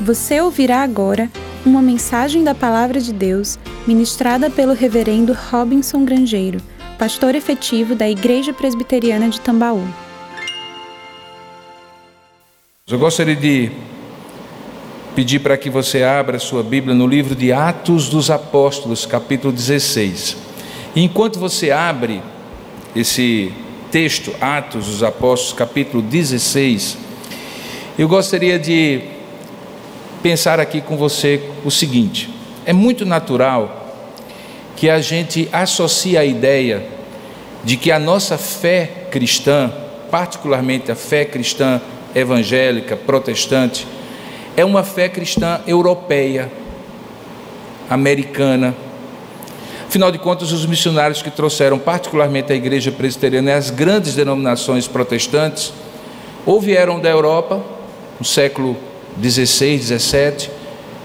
Você ouvirá agora uma mensagem da Palavra de Deus ministrada pelo Reverendo Robinson Grangeiro, pastor efetivo da Igreja Presbiteriana de Tambaú. Eu gostaria de pedir para que você abra sua Bíblia no livro de Atos dos Apóstolos, capítulo 16. E enquanto você abre esse texto, Atos dos Apóstolos, capítulo 16, eu gostaria de pensar aqui com você o seguinte: é muito natural que a gente associe a ideia de que a nossa fé cristã, particularmente a fé cristã evangélica, protestante, é uma fé cristã europeia, americana. Afinal de contas, os missionários que trouxeram particularmente a igreja presbiteriana e as grandes denominações protestantes, ou vieram da Europa, no século 16, 17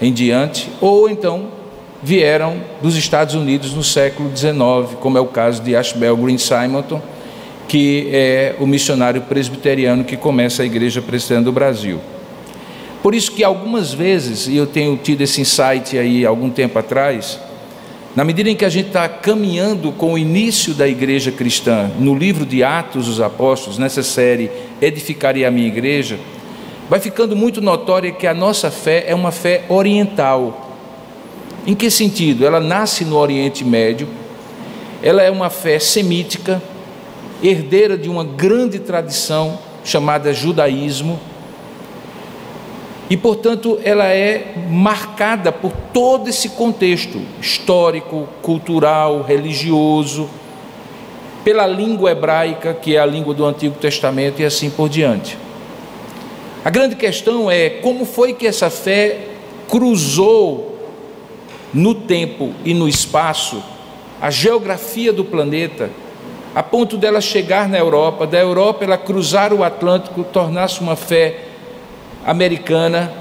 em diante, ou então vieram dos Estados Unidos no século 19, como é o caso de Ashbel Green Simonton, que é o missionário presbiteriano que começa a igreja presbiteriana do Brasil. Por isso que algumas vezes, e eu tenho tido esse insight aí algum tempo atrás, na medida em que a gente está caminhando com o início da igreja cristã no livro de Atos dos Apóstolos, nessa série Edificaria a Minha Igreja, vai ficando muito notória que a nossa fé é uma fé oriental. Em que sentido? Ela nasce no Oriente Médio, ela é uma fé semítica, herdeira de uma grande tradição chamada judaísmo, e portanto ela é marcada por todo esse contexto histórico, cultural, religioso, pela língua hebraica, que é a língua do Antigo Testamento, e assim por diante. A grande questão é como foi que essa fé cruzou no tempo e no espaço a geografia do planeta, a ponto dela chegar na Europa, da Europa ela cruzar o Atlântico, tornar-se uma fé americana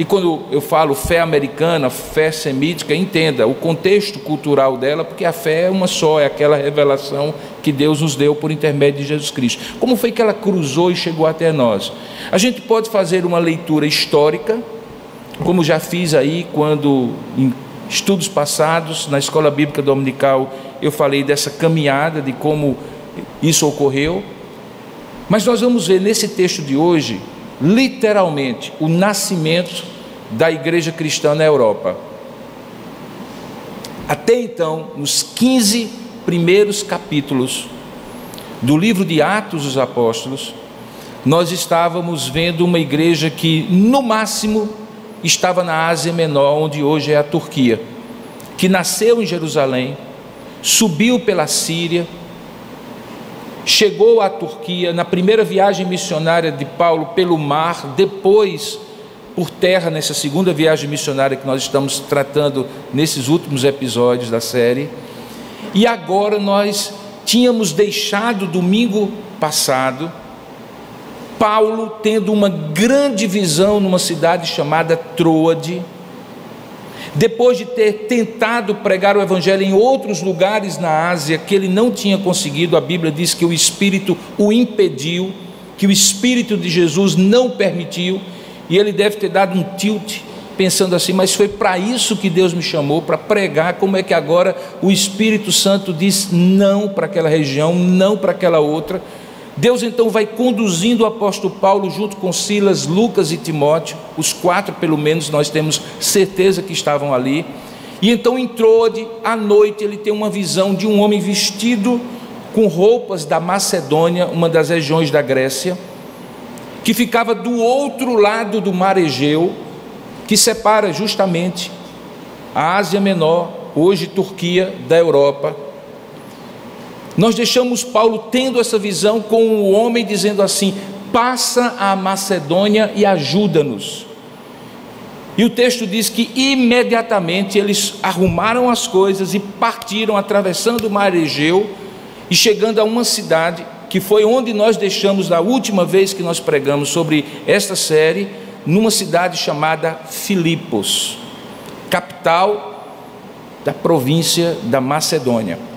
e quando eu falo fé americana, fé semítica, entenda o contexto cultural dela, porque a fé é uma só, é aquela revelação que Deus nos deu por intermédio de Jesus Cristo. Como foi que ela cruzou e chegou até nós? A gente pode fazer uma leitura histórica, como já fiz aí quando em estudos passados na escola bíblica dominical eu falei dessa caminhada de como isso ocorreu. Mas nós vamos ver nesse texto de hoje literalmente o nascimento da igreja cristã na Europa. Até então, nos 15 primeiros capítulos do livro de Atos dos Apóstolos, nós estávamos vendo uma igreja que, no máximo, estava na Ásia Menor, onde hoje é a Turquia, que nasceu em Jerusalém, subiu pela Síria, chegou à Turquia na primeira viagem missionária de Paulo pelo mar, depois por terra nessa segunda viagem missionária que nós estamos tratando nesses últimos episódios da série. E agora nós tínhamos deixado domingo passado Paulo tendo uma grande visão numa cidade chamada Troade, depois de ter tentado pregar o evangelho em outros lugares na Ásia que ele não tinha conseguido, a Bíblia diz que o espírito o impediu, que o espírito de Jesus não permitiu, e ele deve ter dado um tilt, pensando assim: mas foi para isso que Deus me chamou, para pregar. Como é que agora o Espírito Santo diz não para aquela região, não para aquela outra? Deus então vai conduzindo o apóstolo Paulo junto com Silas, Lucas e Timóteo, os quatro pelo menos nós temos certeza que estavam ali. E então entrou de à noite, ele tem uma visão de um homem vestido com roupas da Macedônia, uma das regiões da Grécia que ficava do outro lado do mar Egeu, que separa justamente a Ásia Menor, hoje Turquia, da Europa. Nós deixamos Paulo tendo essa visão com o homem dizendo assim: passa a Macedônia e ajuda-nos. E o texto diz que imediatamente eles arrumaram as coisas e partiram atravessando o mar Egeu e chegando a uma cidade que foi onde nós deixamos da última vez que nós pregamos sobre esta série, numa cidade chamada Filipos, capital da província da Macedônia.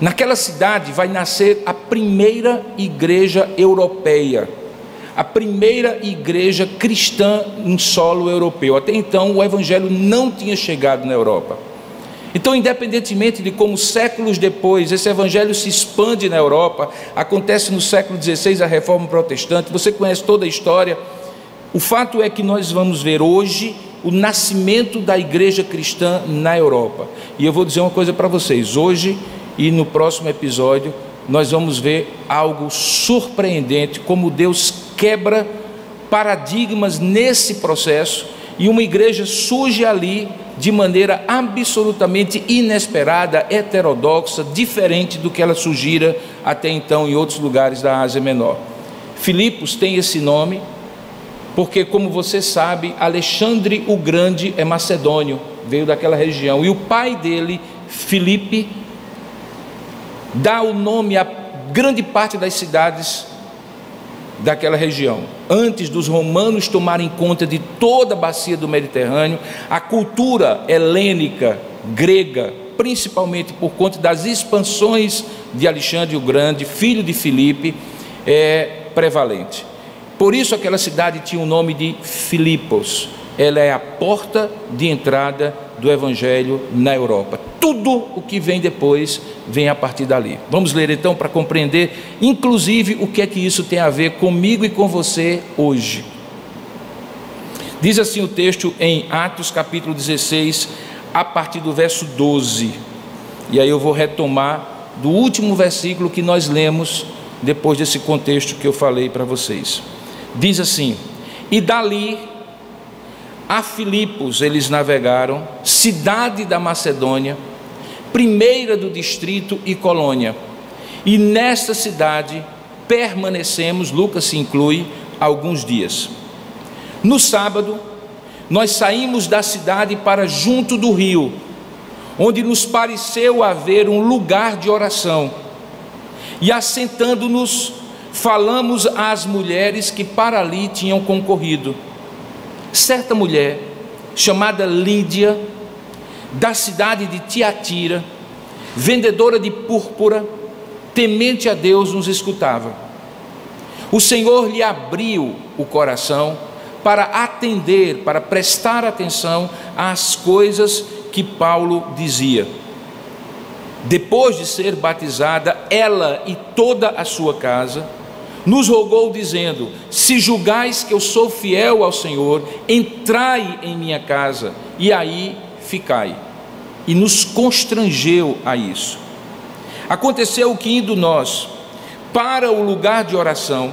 Naquela cidade vai nascer a primeira igreja europeia, a primeira igreja cristã em solo europeu. Até então, o evangelho não tinha chegado na Europa. Então, independentemente de como séculos depois esse evangelho se expande na Europa, acontece no século XVI a reforma protestante, você conhece toda a história. O fato é que nós vamos ver hoje o nascimento da igreja cristã na Europa. E eu vou dizer uma coisa para vocês: hoje e no próximo episódio, nós vamos ver algo surpreendente, como Deus quebra paradigmas nesse processo e uma igreja surge ali de maneira absolutamente inesperada, heterodoxa, diferente do que ela surgira até então em outros lugares da Ásia Menor. Filipos tem esse nome porque, como você sabe, Alexandre o Grande é macedônio, veio daquela região, e o pai dele, Filipe, dá o nome a grande parte das cidades daquela região. Antes dos romanos tomarem conta de toda a bacia do Mediterrâneo, a cultura helênica, grega, principalmente por conta das expansões de Alexandre o Grande, filho de Filipe, é prevalente. Por isso aquela cidade tinha o nome de Filipos. Ela é a porta de entrada do evangelho na Europa. Tudo o que vem depois vem a partir dali. Vamos ler então para compreender, inclusive, o que é que isso tem a ver comigo e com você hoje. Diz assim o texto em Atos capítulo 16, a partir do verso 12. E aí eu vou retomar do último versículo que nós lemos depois desse contexto que eu falei para vocês. Diz assim: E dali a Filipos eles navegaram, cidade da Macedônia, primeira do distrito e colônia. E nesta cidade permanecemos, Lucas se inclui, alguns dias. No sábado, nós saímos da cidade para junto do rio, onde nos pareceu haver um lugar de oração. E assentando-nos, falamos às mulheres que para ali tinham concorrido certa mulher chamada Lídia, da cidade de Tiatira, vendedora de púrpura, temente a Deus, nos escutava. O Senhor lhe abriu o coração para atender, para prestar atenção às coisas que Paulo dizia. Depois de ser batizada, ela e toda a sua casa, nos rogou, dizendo: Se julgais que eu sou fiel ao Senhor, entrai em minha casa e aí ficai. E nos constrangeu a isso. Aconteceu que, indo nós para o lugar de oração,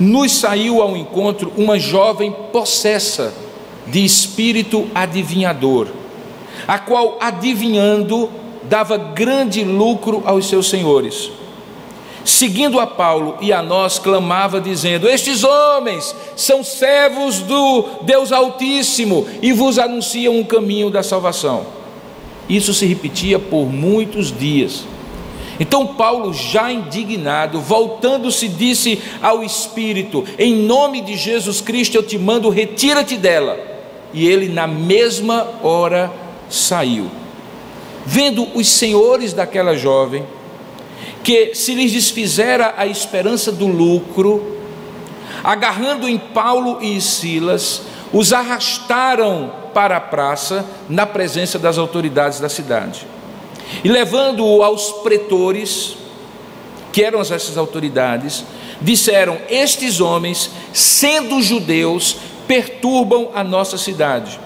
nos saiu ao encontro uma jovem possessa de espírito adivinhador, a qual, adivinhando, dava grande lucro aos seus senhores seguindo a Paulo e a nós, clamava, dizendo: Estes homens são servos do Deus Altíssimo e vos anunciam um caminho da salvação. Isso se repetia por muitos dias. Então Paulo, já indignado, voltando-se, disse ao Espírito: Em nome de Jesus Cristo eu te mando, retira-te dela. E ele, na mesma hora, saiu. Vendo os senhores daquela jovem, que se lhes desfizera a esperança do lucro, agarrando em Paulo e Silas, os arrastaram para a praça na presença das autoridades da cidade. E levando-o aos pretores, que eram essas autoridades, disseram: Estes homens, sendo judeus, perturbam a nossa cidade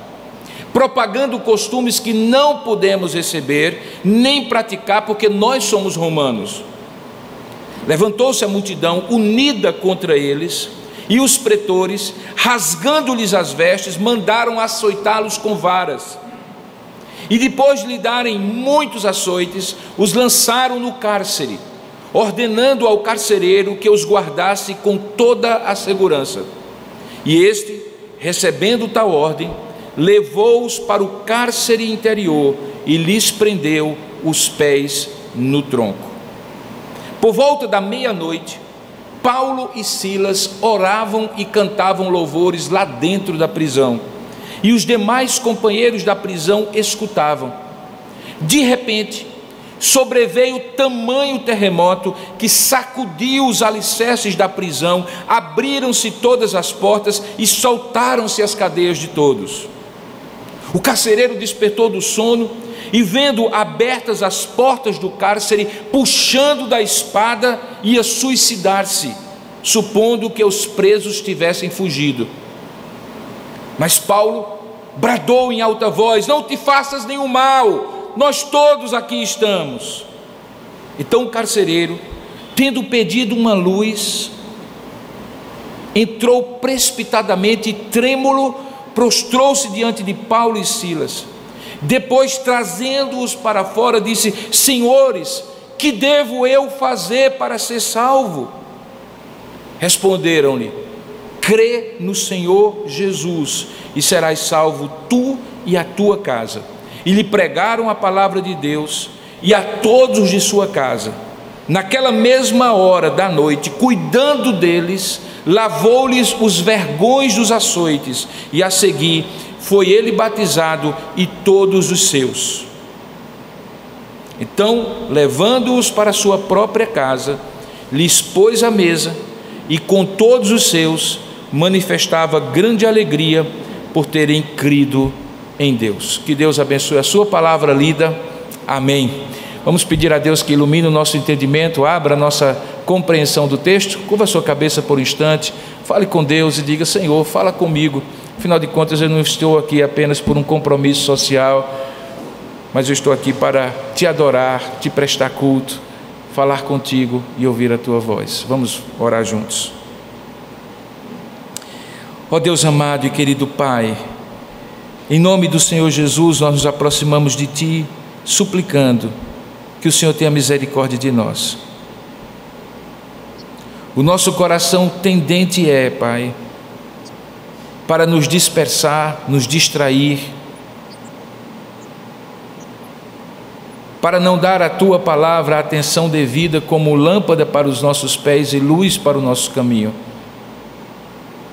propagando costumes que não podemos receber nem praticar, porque nós somos romanos. Levantou-se a multidão unida contra eles, e os pretores, rasgando-lhes as vestes, mandaram açoitá-los com varas. E depois de lhe darem muitos açoites, os lançaram no cárcere, ordenando ao carcereiro que os guardasse com toda a segurança. E este, recebendo tal ordem, levou-os para o cárcere interior e lhes prendeu os pés no tronco. Por volta da meia-noite, Paulo e Silas oravam e cantavam louvores lá dentro da prisão, e os demais companheiros da prisão escutavam. De repente, sobreveio tamanho terremoto que sacudiu os alicerces da prisão, abriram-se todas as portas e soltaram-se as cadeias de todos. O carcereiro despertou do sono e, vendo abertas as portas do cárcere, puxando da espada, ia suicidar-se, supondo que os presos tivessem fugido. Mas Paulo bradou em alta voz: Não te faças nenhum mal nós todos aqui estamos. Então o carcereiro, tendo pedido uma luz, entrou precipitadamente, trêmulo, prostrou-se diante de Paulo e Silas. Depois, trazendo-os para fora, disse: Senhores, que devo eu fazer para ser salvo? Responderam-lhe: Crê no Senhor Jesus e serás salvo tu e a tua casa e lhe pregaram a palavra de Deus e a todos de sua casa. Naquela mesma hora da noite, cuidando deles, lavou-lhes os vergões dos açoites, e a seguir foi ele batizado e todos os seus. Então, levando-os para sua própria casa, lhes pôs a mesa e com todos os seus manifestava grande alegria por terem crido em Deus. Que Deus abençoe a sua palavra lida. Amém. Vamos pedir a Deus que ilumine o nosso entendimento, abra a nossa compreensão do texto. Curva a sua cabeça por um instante, fale com Deus e diga: Senhor, fala comigo. Afinal de contas, eu não estou aqui apenas por um compromisso social, mas eu estou aqui para te adorar, te prestar culto, falar contigo e ouvir a tua voz. Vamos orar juntos. Ó Deus amado e querido Pai, em nome do Senhor Jesus, nós nos aproximamos de Ti, suplicando que o Senhor tenha misericórdia de nós. O nosso coração tendente é, Pai, para nos dispersar, nos distrair, para não dar à tua palavra a atenção devida como lâmpada para os nossos pés e luz para o nosso caminho.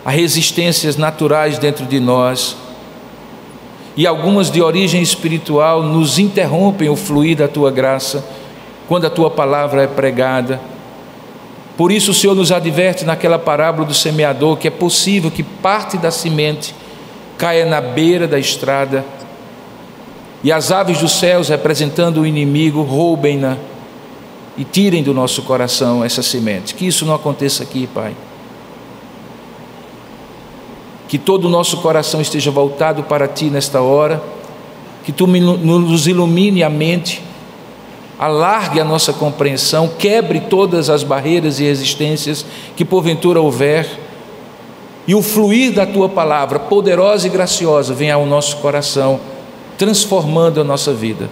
Há resistências naturais dentro de nós e algumas de origem espiritual nos interrompem o fluir da tua graça quando a tua palavra é pregada. Por isso o Senhor nos adverte naquela parábola do semeador que é possível que parte da semente caia na beira da estrada e as aves dos céus, representando o inimigo, roubem-na e tirem do nosso coração essa semente. Que isso não aconteça aqui, Pai que todo o nosso coração esteja voltado para Ti nesta hora, que Tu nos ilumine a mente, alargue a nossa compreensão, quebre todas as barreiras e resistências que porventura houver, e o fluir da Tua palavra, poderosa e graciosa, venha ao nosso coração, transformando a nossa vida.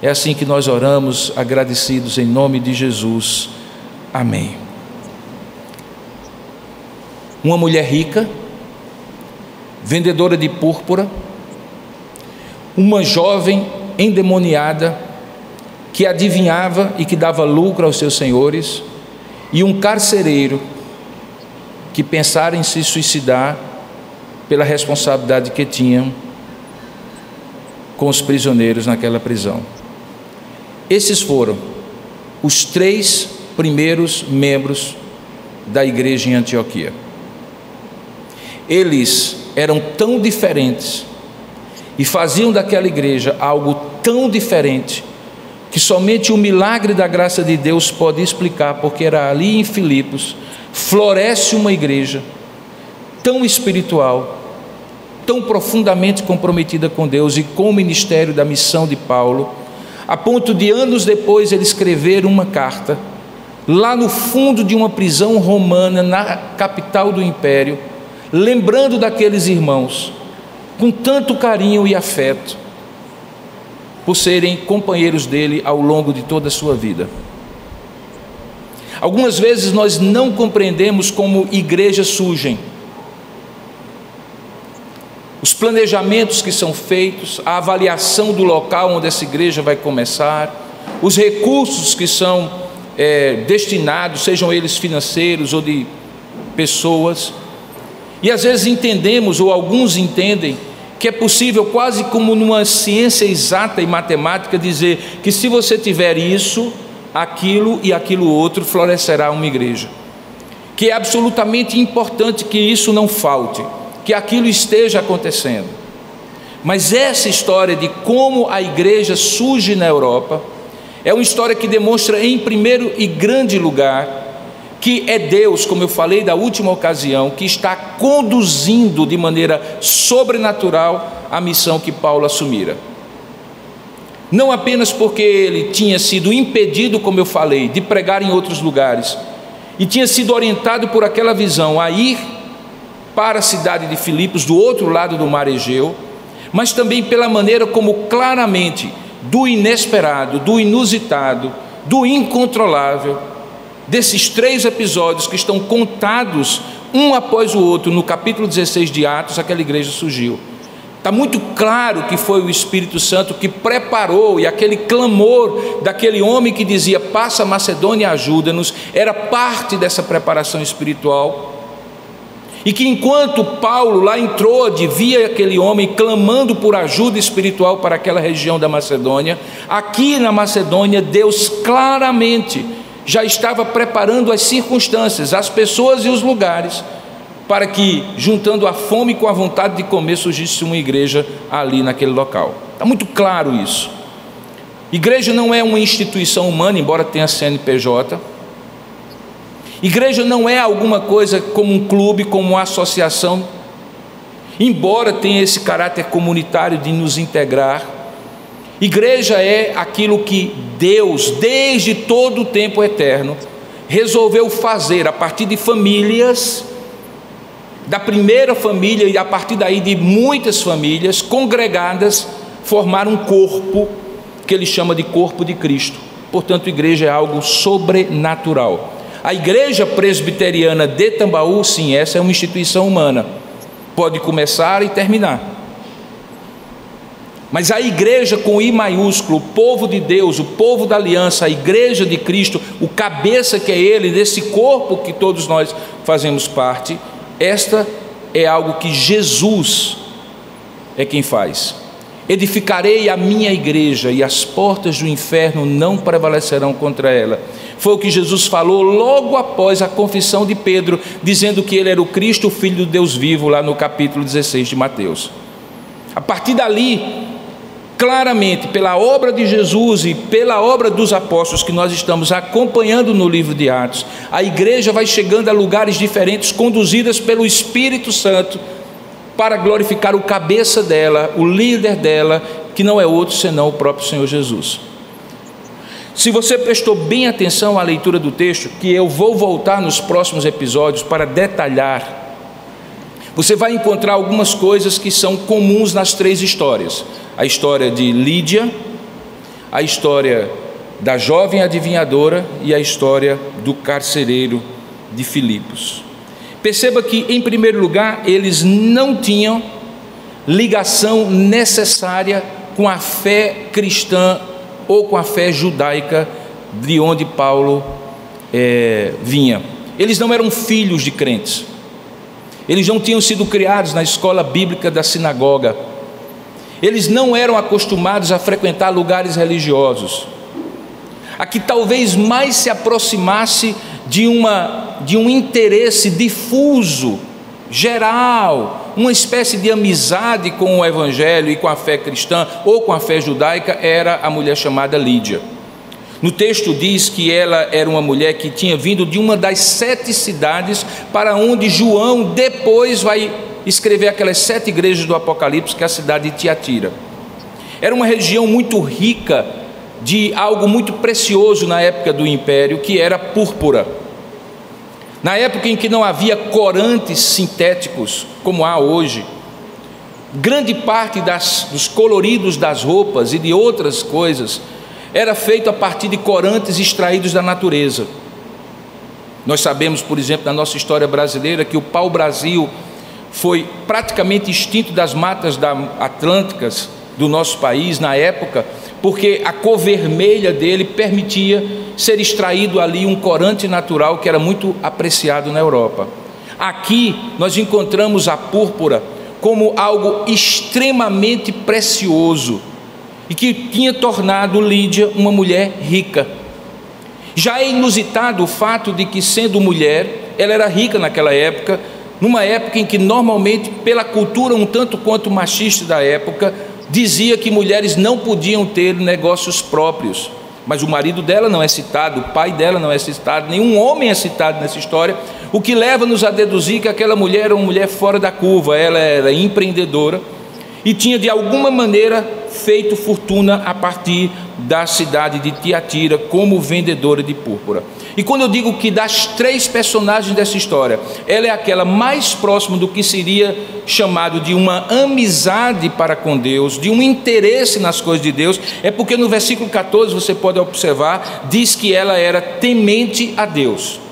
É assim que nós oramos, agradecidos em nome de Jesus. Amém. Uma mulher rica, vendedora de púrpura, uma jovem endemoniada que adivinhava e que dava lucro aos seus senhores, e um carcereiro que pensara em se suicidar pela responsabilidade que tinham com os prisioneiros naquela prisão. Esses foram os três primeiros membros da igreja em Antioquia. Eles eram tão diferentes e faziam daquela igreja algo tão diferente que somente o milagre da graça de Deus pode explicar, porque era ali em Filipos floresce uma igreja tão espiritual, tão profundamente comprometida com Deus e com o ministério da missão de Paulo, a ponto de anos depois ele escrever uma carta lá no fundo de uma prisão romana na capital do império lembrando daqueles irmãos com tanto carinho e afeto, por serem companheiros dele ao longo de toda a sua vida. Algumas vezes nós não compreendemos como igrejas surgem. Os planejamentos que são feitos, a avaliação do local onde essa igreja vai começar, os recursos que são é, destinados, sejam eles financeiros ou de pessoas, e às vezes entendemos, ou alguns entendem, que é possível, quase como numa ciência exata e matemática, dizer que se você tiver isso, aquilo e aquilo outro, florescerá uma igreja. Que é absolutamente importante que isso não falte, que aquilo esteja acontecendo. Mas essa história de como a igreja surge na Europa é uma história que demonstra, em primeiro e grande lugar, que é Deus, como eu falei da última ocasião, que está conduzindo de maneira sobrenatural a missão que Paulo assumira. Não apenas porque ele tinha sido impedido, como eu falei, de pregar em outros lugares, e tinha sido orientado por aquela visão a ir para a cidade de Filipos, do outro lado do mar Egeu, mas também pela maneira como claramente, do inesperado, do inusitado, do incontrolável, desses três episódios que estão contados um após o outro no capítulo 16 de Atos, aquela igreja surgiu. Está muito claro que foi o Espírito Santo que preparou, e aquele clamor daquele homem que dizia: Passa Macedônia, ajuda-nos, era parte dessa preparação espiritual. E que enquanto Paulo lá entrou, via aquele homem clamando por ajuda espiritual para aquela região da Macedônia, aqui na Macedônia, Deus claramente já estava preparando as circunstâncias, as pessoas e os lugares para que, juntando a fome com a vontade de comer, surgisse uma igreja ali naquele local. Está muito claro isso. Igreja não é uma instituição humana, embora tenha CNPJ. Igreja não é alguma coisa como um clube, como uma associação, embora tenha esse caráter comunitário de nos integrar. Igreja é aquilo que Deus, desde todo o tempo eterno, resolveu fazer a partir de famílias da primeira família e a partir daí de muitas famílias congregadas formar um corpo que ele chama de corpo de Cristo. Portanto, igreja é algo sobrenatural. A igreja presbiteriana de Tambaú, sim, essa é uma instituição humana. Pode começar e terminar. Mas a igreja com I maiúsculo, o povo de Deus, o povo da aliança, a igreja de Cristo, o cabeça que é ele, desse corpo que todos nós fazemos parte, esta é algo que Jesus é quem faz. Edificarei a minha igreja e as portas do inferno não prevalecerão contra ela. Foi o que Jesus falou logo após a confissão de Pedro, dizendo que ele era o Cristo, o Filho do Deus vivo, lá no capítulo 16 de Mateus. A partir dali, claramente pela obra de Jesus e pela obra dos apóstolos que nós estamos acompanhando no livro de Atos, a igreja vai chegando a lugares diferentes, conduzidas pelo Espírito Santo, para glorificar o cabeça dela, o líder dela, que não é outro senão o próprio Senhor Jesus. Se você prestou bem atenção à leitura do texto, que eu vou voltar nos próximos episódios para detalhar, você vai encontrar algumas coisas que são comuns nas três histórias a história de Lídia, a história da jovem adivinhadora e a história do carcereiro de Filipos. Perceba que, em primeiro lugar, eles não tinham ligação necessária com a fé cristã ou com a fé judaica de onde Paulo é, vinha. Eles não eram filhos de crentes, eles não tinham sido criados na escola bíblica da sinagoga eles não eram acostumados a frequentar lugares religiosos. A que talvez mais se aproximasse de, uma, de um interesse difuso, geral, uma espécie de amizade com o Evangelho e com a fé cristã ou com a fé judaica, era a mulher chamada Lídia. No texto diz que ela era uma mulher que tinha vindo de uma das sete cidades para onde João depois vai escrever aquelas sete igrejas do Apocalipse, que é a cidade de Tiatira. Era uma região muito rica de algo muito precioso na época do império, que era púrpura. Na época em que não havia corantes sintéticos como há hoje, grande parte das, dos coloridos das roupas e de outras coisas era feito a partir de corantes extraídos da natureza. Nós sabemos, por exemplo, na nossa história brasileira, que o pau-brasil foi praticamente extinto das matas da atlânticas do nosso país na época, porque a cor vermelha dele permitia ser extraído ali um corante natural que era muito apreciado na Europa. Aqui nós encontramos a púrpura como algo extremamente precioso e que tinha tornado Lídia uma mulher rica. Já é inusitado o fato de que, sendo mulher, ela era rica naquela época, numa época em que normalmente, pela cultura um tanto quanto machista da época, dizia que mulheres não podiam ter negócios próprios. Mas o marido dela não é citado, o pai dela não é citado, nenhum homem é citado nessa história, o que leva-nos a deduzir que aquela mulher era uma mulher fora da curva, ela era empreendedora e tinha de alguma maneira feito fortuna a partir da cidade de Tiatira como vendedora de púrpura. E quando eu digo que das três personagens dessa história, ela é aquela mais próxima do que seria chamado de uma amizade para com Deus, de um interesse nas coisas de Deus, é porque no versículo 14 você pode observar, diz que ela era temente a Deus.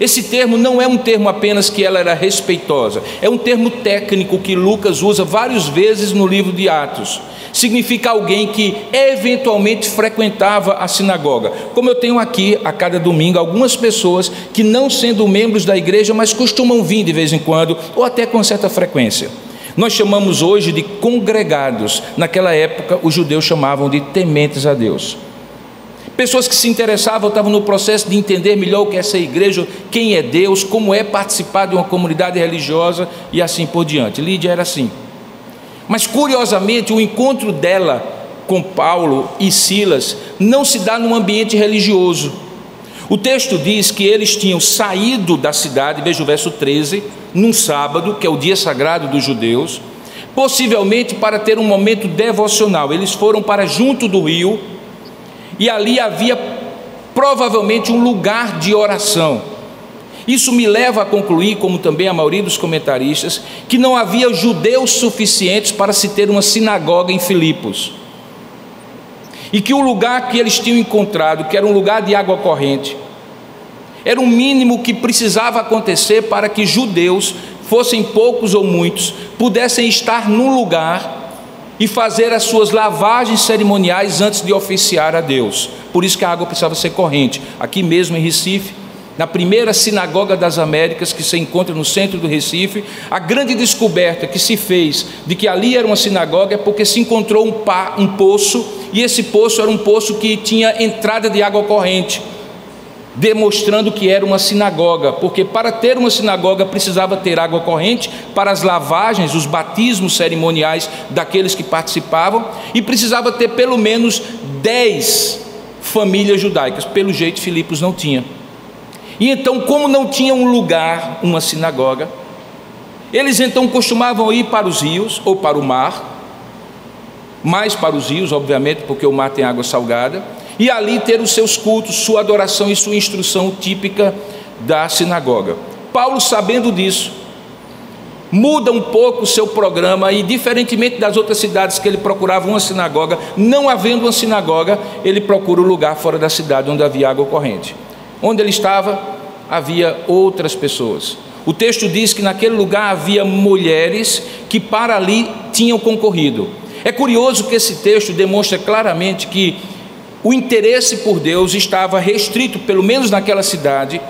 Esse termo não é um termo apenas que ela era respeitosa, é um termo técnico que Lucas usa várias vezes no livro de Atos. Significa alguém que eventualmente frequentava a sinagoga. Como eu tenho aqui a cada domingo algumas pessoas que, não sendo membros da igreja, mas costumam vir de vez em quando, ou até com certa frequência. Nós chamamos hoje de congregados. Naquela época, os judeus chamavam de tementes a Deus. Pessoas que se interessavam estavam no processo de entender melhor o que é essa igreja, quem é Deus, como é participar de uma comunidade religiosa e assim por diante. Lídia era assim. Mas curiosamente, o encontro dela com Paulo e Silas não se dá num ambiente religioso. O texto diz que eles tinham saído da cidade, veja o verso 13, num sábado, que é o dia sagrado dos judeus, possivelmente para ter um momento devocional. Eles foram para junto do rio e ali havia provavelmente um lugar de oração. Isso me leva a concluir, como também a maioria dos comentaristas, que não havia judeus suficientes para se ter uma sinagoga em Filipos. E que o lugar que eles tinham encontrado, que era um lugar de água corrente, era o mínimo que precisava acontecer para que judeus, fossem poucos ou muitos, pudessem estar num lugar e fazer as suas lavagens cerimoniais antes de oficiar a Deus. Por isso que a água precisava ser corrente. Aqui mesmo em Recife, na primeira sinagoga das Américas, que se encontra no centro do Recife, a grande descoberta que se fez de que ali era uma sinagoga é porque se encontrou um, pa, um poço, e esse poço era um poço que tinha entrada de água corrente demonstrando que era uma sinagoga, porque para ter uma sinagoga precisava ter água corrente para as lavagens, os batismos cerimoniais daqueles que participavam, e precisava ter pelo menos dez famílias judaicas. Pelo jeito, Filipos não tinha. E então, como não tinha um lugar, uma sinagoga, eles então costumavam ir para os rios ou para o mar, mais para os rios, obviamente, porque o mar tem água salgada e ali ter os seus cultos, sua adoração e sua instrução típica da sinagoga. Paulo, sabendo disso, muda um pouco o seu programa e, diferentemente das outras cidades que ele procurava uma sinagoga, não havendo uma sinagoga, ele procura o um lugar fora da cidade onde havia água corrente. Onde ele estava, havia outras pessoas. O texto diz que naquele lugar havia mulheres que para ali tinham concorrido. É curioso que esse texto demonstra claramente que o interesse por Deus estava restrito, pelo menos naquela cidade,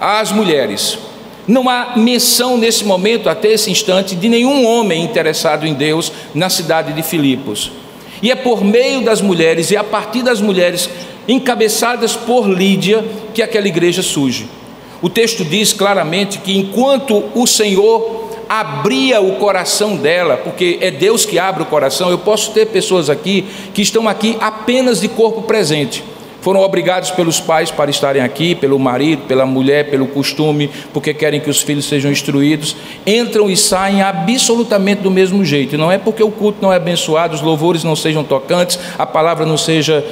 às mulheres. Não há menção nesse momento, até esse instante, de nenhum homem interessado em Deus na cidade de Filipos. E é por meio das mulheres e a partir das mulheres encabeçadas por Lídia que aquela igreja surge. O texto diz claramente que enquanto o Senhor abria o coração dela, porque é Deus que abre o coração. Eu posso ter pessoas aqui que estão aqui apenas de corpo presente. Foram obrigados pelos pais para estarem aqui, pelo marido, pela mulher, pelo costume, porque querem que os filhos sejam instruídos. Entram e saem absolutamente do mesmo jeito. Não é porque o culto não é abençoado, os louvores não sejam tocantes, a palavra não seja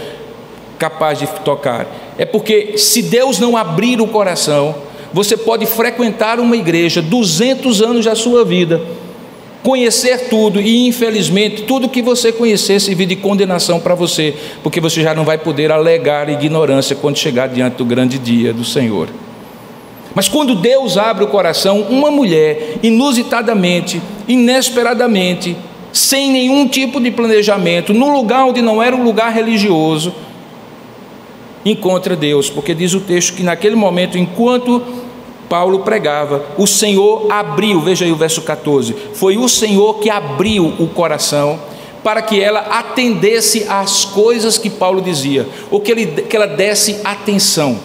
capaz de tocar. É porque se Deus não abrir o coração, você pode frequentar uma igreja 200 anos da sua vida, conhecer tudo e infelizmente tudo que você conhecer servir de condenação para você, porque você já não vai poder alegar ignorância quando chegar diante do grande dia do Senhor. Mas quando Deus abre o coração, uma mulher, inusitadamente, inesperadamente, sem nenhum tipo de planejamento, num lugar onde não era um lugar religioso, encontra Deus, porque diz o texto que naquele momento, enquanto Paulo pregava. O Senhor abriu, veja aí o verso 14. Foi o Senhor que abriu o coração para que ela atendesse às coisas que Paulo dizia, ou que, ele, que ela desse atenção.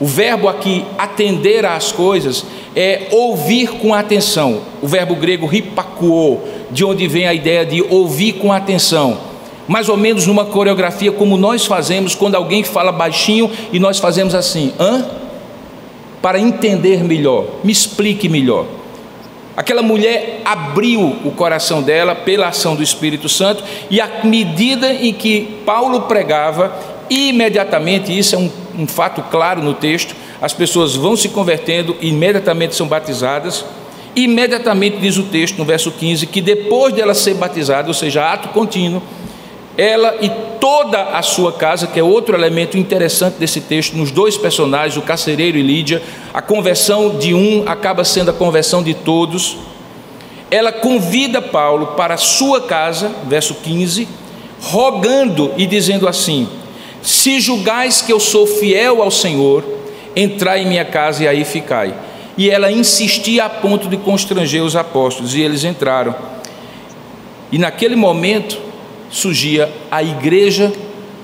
O verbo aqui, atender às coisas, é ouvir com atenção. O verbo grego ripakuo, de onde vem a ideia de ouvir com atenção. Mais ou menos numa coreografia como nós fazemos quando alguém fala baixinho e nós fazemos assim, hã? Para entender melhor, me explique melhor. Aquela mulher abriu o coração dela pela ação do Espírito Santo, e à medida em que Paulo pregava, imediatamente, isso é um, um fato claro no texto, as pessoas vão se convertendo imediatamente são batizadas. Imediatamente diz o texto no verso 15 que depois dela ser batizada, ou seja, ato contínuo, ela e toda a sua casa, que é outro elemento interessante desse texto, nos dois personagens, o carcereiro e Lídia, a conversão de um acaba sendo a conversão de todos. Ela convida Paulo para a sua casa, verso 15, rogando e dizendo assim: Se julgais que eu sou fiel ao Senhor, entrai em minha casa e aí ficai. E ela insistia a ponto de constranger os apóstolos, e eles entraram. E naquele momento, surgia a igreja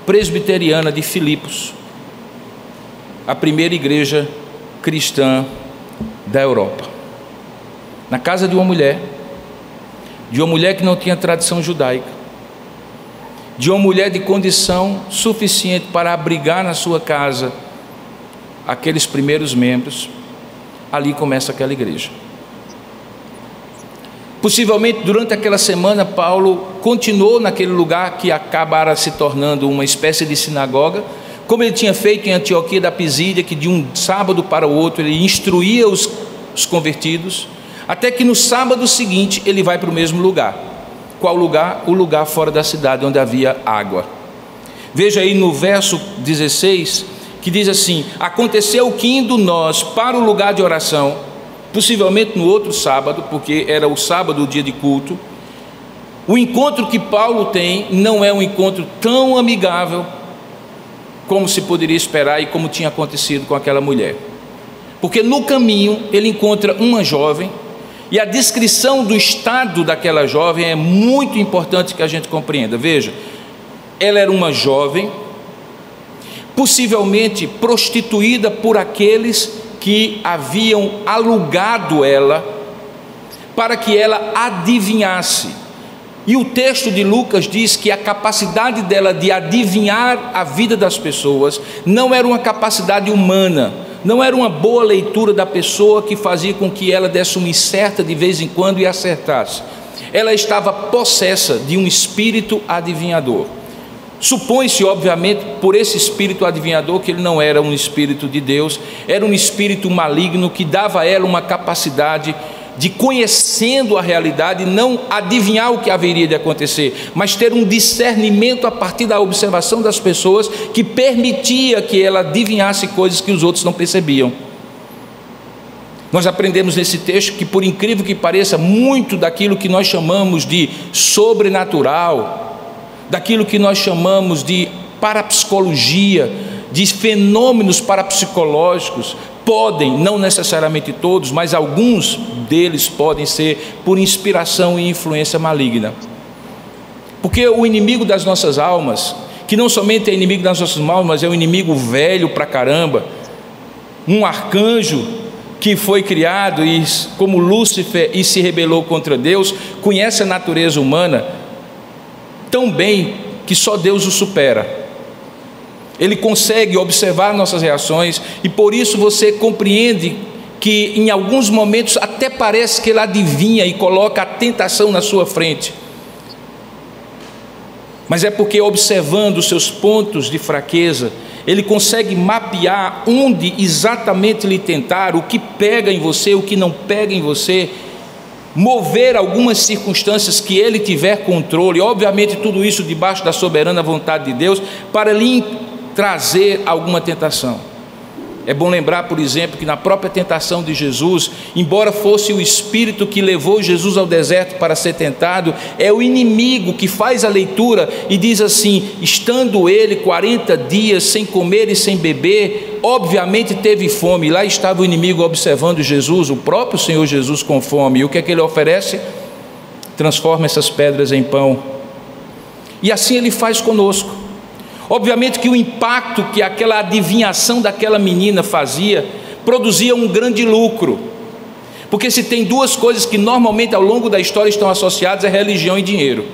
presbiteriana de Filipos, a primeira igreja cristã da Europa. Na casa de uma mulher, de uma mulher que não tinha tradição judaica, de uma mulher de condição suficiente para abrigar na sua casa aqueles primeiros membros, ali começa aquela igreja. Possivelmente durante aquela semana, Paulo continuou naquele lugar que acabara se tornando uma espécie de sinagoga, como ele tinha feito em Antioquia da Pisídia, que de um sábado para o outro ele instruía os, os convertidos, até que no sábado seguinte ele vai para o mesmo lugar. Qual lugar? O lugar fora da cidade, onde havia água. Veja aí no verso 16, que diz assim: Aconteceu que indo nós para o lugar de oração, possivelmente no outro sábado, porque era o sábado o dia de culto. O encontro que Paulo tem não é um encontro tão amigável como se poderia esperar e como tinha acontecido com aquela mulher. Porque no caminho ele encontra uma jovem e a descrição do estado daquela jovem é muito importante que a gente compreenda. Veja, ela era uma jovem, possivelmente prostituída por aqueles que haviam alugado ela para que ela adivinhasse. E o texto de Lucas diz que a capacidade dela de adivinhar a vida das pessoas não era uma capacidade humana, não era uma boa leitura da pessoa que fazia com que ela desse uma incerta de vez em quando e acertasse. Ela estava possessa de um espírito adivinhador. Supõe-se, obviamente, por esse espírito adivinhador que ele não era um espírito de Deus, era um espírito maligno que dava a ela uma capacidade de, conhecendo a realidade, não adivinhar o que haveria de acontecer, mas ter um discernimento a partir da observação das pessoas que permitia que ela adivinhasse coisas que os outros não percebiam. Nós aprendemos nesse texto que, por incrível que pareça, muito daquilo que nós chamamos de sobrenatural, daquilo que nós chamamos de parapsicologia, de fenômenos parapsicológicos, podem, não necessariamente todos, mas alguns deles podem ser por inspiração e influência maligna. Porque o inimigo das nossas almas, que não somente é inimigo das nossas almas, mas é um inimigo velho pra caramba, um arcanjo que foi criado e como Lúcifer e se rebelou contra Deus, conhece a natureza humana, tão bem que só Deus o supera. Ele consegue observar nossas reações e por isso você compreende que em alguns momentos até parece que ele adivinha e coloca a tentação na sua frente. Mas é porque observando os seus pontos de fraqueza, ele consegue mapear onde exatamente lhe tentar, o que pega em você, o que não pega em você, mover algumas circunstâncias que ele tiver controle, obviamente tudo isso debaixo da soberana vontade de Deus, para lhe trazer alguma tentação. É bom lembrar, por exemplo, que na própria tentação de Jesus, embora fosse o Espírito que levou Jesus ao deserto para ser tentado, é o inimigo que faz a leitura e diz assim: estando ele 40 dias sem comer e sem beber, obviamente teve fome, lá estava o inimigo observando Jesus, o próprio Senhor Jesus com fome, e o que é que ele oferece? Transforma essas pedras em pão. E assim ele faz conosco. Obviamente que o impacto que aquela adivinhação daquela menina fazia produzia um grande lucro. Porque se tem duas coisas que normalmente ao longo da história estão associadas é religião e dinheiro.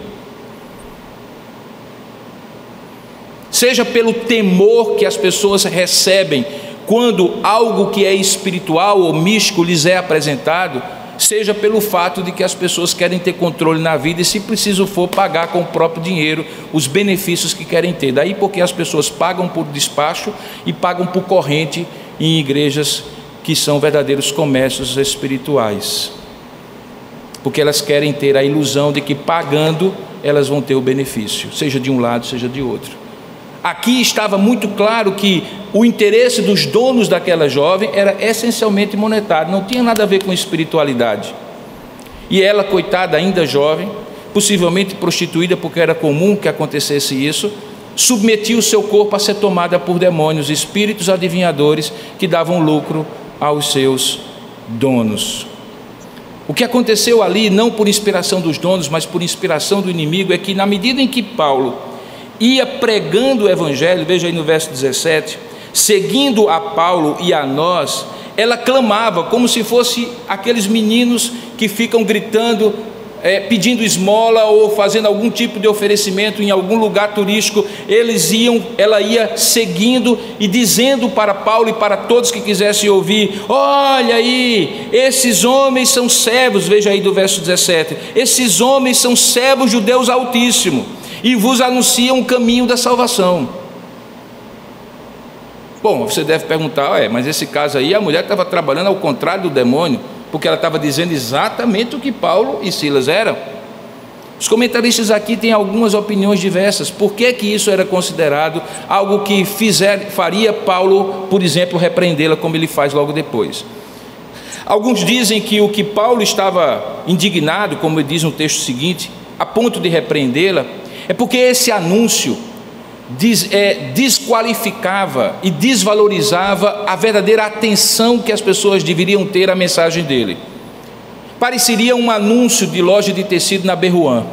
Seja pelo temor que as pessoas recebem quando algo que é espiritual ou místico lhes é apresentado, seja pelo fato de que as pessoas querem ter controle na vida e, se preciso for, pagar com o próprio dinheiro os benefícios que querem ter. Daí porque as pessoas pagam por despacho e pagam por corrente em igrejas que são verdadeiros comércios espirituais. Porque elas querem ter a ilusão de que pagando elas vão ter o benefício, seja de um lado, seja de outro. Aqui estava muito claro que o interesse dos donos daquela jovem era essencialmente monetário, não tinha nada a ver com espiritualidade. E ela, coitada, ainda jovem, possivelmente prostituída, porque era comum que acontecesse isso, submetia o seu corpo a ser tomada por demônios, espíritos adivinhadores que davam lucro aos seus donos. O que aconteceu ali, não por inspiração dos donos, mas por inspiração do inimigo, é que na medida em que Paulo ia pregando o Evangelho, veja aí no verso 17, seguindo a Paulo e a nós, ela clamava como se fosse aqueles meninos que ficam gritando, é, pedindo esmola ou fazendo algum tipo de oferecimento em algum lugar turístico, eles iam, ela ia seguindo e dizendo para Paulo e para todos que quisessem ouvir: Olha aí, esses homens são servos, veja aí do verso 17: esses homens são servos de Deus Altíssimo e vos anunciam o caminho da salvação. Bom, você deve perguntar, é, mas esse caso aí, a mulher estava trabalhando ao contrário do demônio, porque ela estava dizendo exatamente o que Paulo e Silas eram. Os comentaristas aqui têm algumas opiniões diversas. Por que, que isso era considerado algo que fizer, faria Paulo, por exemplo, repreendê-la, como ele faz logo depois? Alguns dizem que o que Paulo estava indignado, como diz no texto seguinte, a ponto de repreendê-la, é porque esse anúncio des, é, desqualificava e desvalorizava a verdadeira atenção que as pessoas deveriam ter à mensagem dele. Pareceria um anúncio de loja de tecido na Berruan.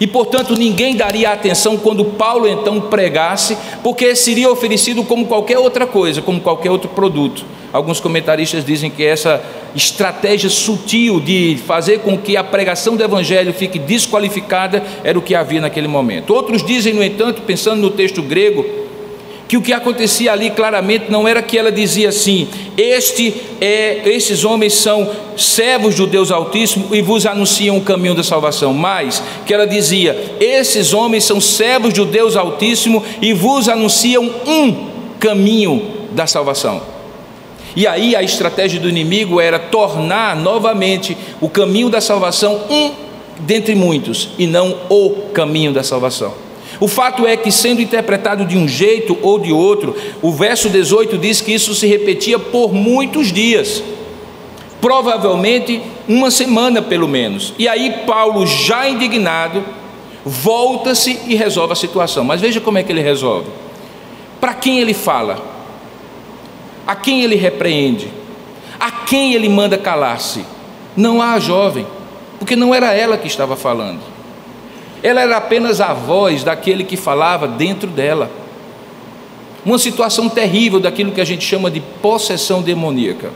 E portanto ninguém daria atenção quando Paulo então pregasse, porque seria oferecido como qualquer outra coisa, como qualquer outro produto. Alguns comentaristas dizem que essa estratégia sutil de fazer com que a pregação do Evangelho fique desqualificada era o que havia naquele momento. Outros dizem, no entanto, pensando no texto grego, que o que acontecia ali claramente não era que ela dizia assim: este é, esses homens são servos do Deus Altíssimo e vos anunciam o caminho da salvação, mas que ela dizia: esses homens são servos do Deus Altíssimo e vos anunciam um caminho da salvação. E aí a estratégia do inimigo era tornar novamente o caminho da salvação um dentre muitos e não o caminho da salvação. O fato é que, sendo interpretado de um jeito ou de outro, o verso 18 diz que isso se repetia por muitos dias, provavelmente uma semana pelo menos. E aí, Paulo, já indignado, volta-se e resolve a situação. Mas veja como é que ele resolve. Para quem ele fala? A quem ele repreende? A quem ele manda calar-se? Não a jovem, porque não era ela que estava falando. Ela era apenas a voz daquele que falava dentro dela. Uma situação terrível daquilo que a gente chama de possessão demoníaca.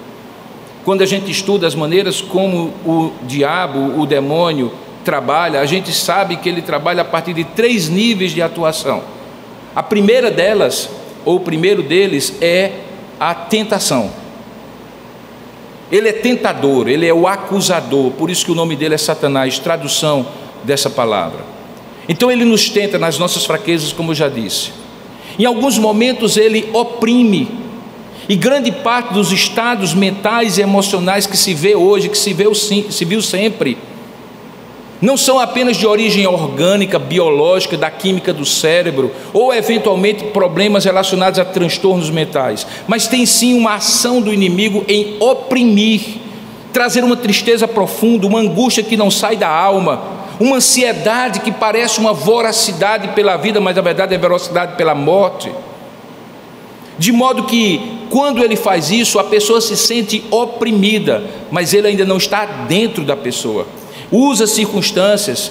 Quando a gente estuda as maneiras como o diabo, o demônio, trabalha, a gente sabe que ele trabalha a partir de três níveis de atuação. A primeira delas, ou o primeiro deles, é a tentação. Ele é tentador, ele é o acusador, por isso que o nome dele é Satanás, tradução dessa palavra. Então ele nos tenta nas nossas fraquezas, como eu já disse. Em alguns momentos ele oprime, e grande parte dos estados mentais e emocionais que se vê hoje, que se, vê, se viu sempre, não são apenas de origem orgânica, biológica, da química do cérebro, ou eventualmente problemas relacionados a transtornos mentais, mas tem sim uma ação do inimigo em oprimir, trazer uma tristeza profunda, uma angústia que não sai da alma, uma ansiedade que parece uma voracidade pela vida, mas na verdade é velocidade pela morte. De modo que, quando ele faz isso, a pessoa se sente oprimida, mas ele ainda não está dentro da pessoa. Usa circunstâncias,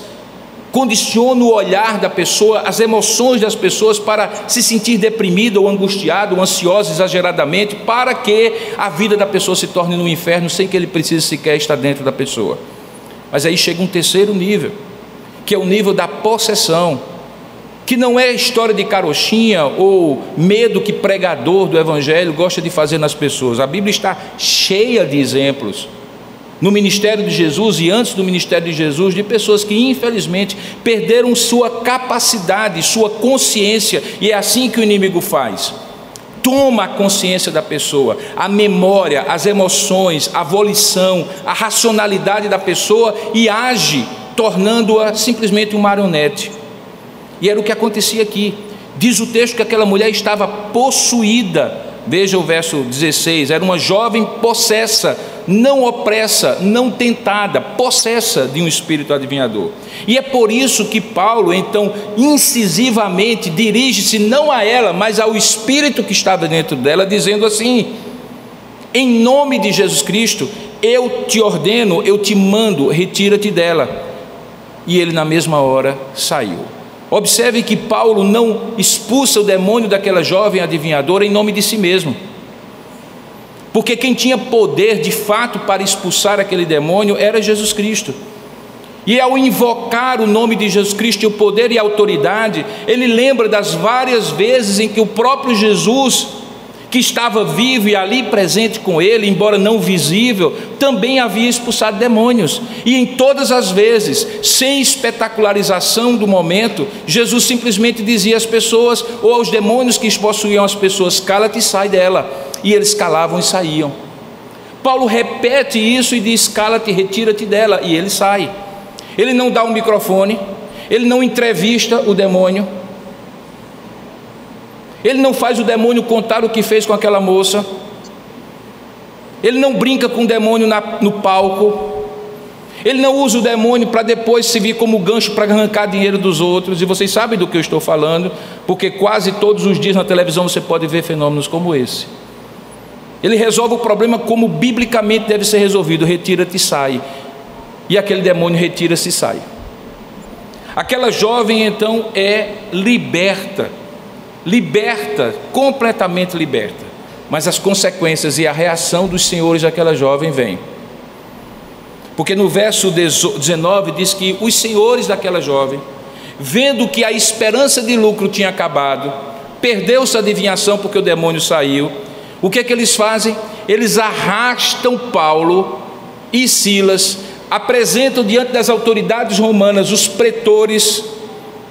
condiciona o olhar da pessoa, as emoções das pessoas para se sentir deprimida ou angustiada ou ansiosa exageradamente, para que a vida da pessoa se torne no inferno sem que ele precise sequer estar dentro da pessoa. Mas aí chega um terceiro nível, que é o nível da possessão, que não é história de carochinha ou medo que pregador do evangelho gosta de fazer nas pessoas. A Bíblia está cheia de exemplos no ministério de Jesus e antes do ministério de Jesus, de pessoas que infelizmente perderam sua capacidade, sua consciência, e é assim que o inimigo faz. Toma a consciência da pessoa, a memória, as emoções, a volição, a racionalidade da pessoa e age, tornando-a simplesmente um marionete. E era o que acontecia aqui. Diz o texto que aquela mulher estava possuída. Veja o verso 16: era uma jovem possessa não opressa, não tentada, possessa de um espírito adivinhador. E é por isso que Paulo, então, incisivamente dirige-se não a ela, mas ao espírito que estava dentro dela, dizendo assim: Em nome de Jesus Cristo, eu te ordeno, eu te mando, retira-te dela. E ele, na mesma hora, saiu. Observe que Paulo não expulsa o demônio daquela jovem adivinhadora em nome de si mesmo. Porque quem tinha poder de fato para expulsar aquele demônio era Jesus Cristo. E ao invocar o nome de Jesus Cristo e o poder e a autoridade, ele lembra das várias vezes em que o próprio Jesus, que estava vivo e ali presente com ele, embora não visível, também havia expulsado demônios. E em todas as vezes, sem espetacularização do momento, Jesus simplesmente dizia às pessoas ou aos demônios que possuíam as pessoas: cala-te e sai dela e eles calavam e saíam. Paulo repete isso e diz: cala-te, retira-te dela, e ele sai. Ele não dá um microfone, ele não entrevista o demônio, ele não faz o demônio contar o que fez com aquela moça, ele não brinca com o demônio na, no palco, ele não usa o demônio para depois se vir como gancho para arrancar dinheiro dos outros, e vocês sabem do que eu estou falando, porque quase todos os dias na televisão você pode ver fenômenos como esse. Ele resolve o problema como biblicamente deve ser resolvido: retira-te e sai. E aquele demônio retira-se e sai. Aquela jovem então é liberta, liberta, completamente liberta. Mas as consequências e a reação dos senhores daquela jovem vem. Porque no verso 19 diz que os senhores daquela jovem, vendo que a esperança de lucro tinha acabado, perdeu-se a adivinhação porque o demônio saiu, o que é que eles fazem? Eles arrastam Paulo e Silas, apresentam diante das autoridades romanas os pretores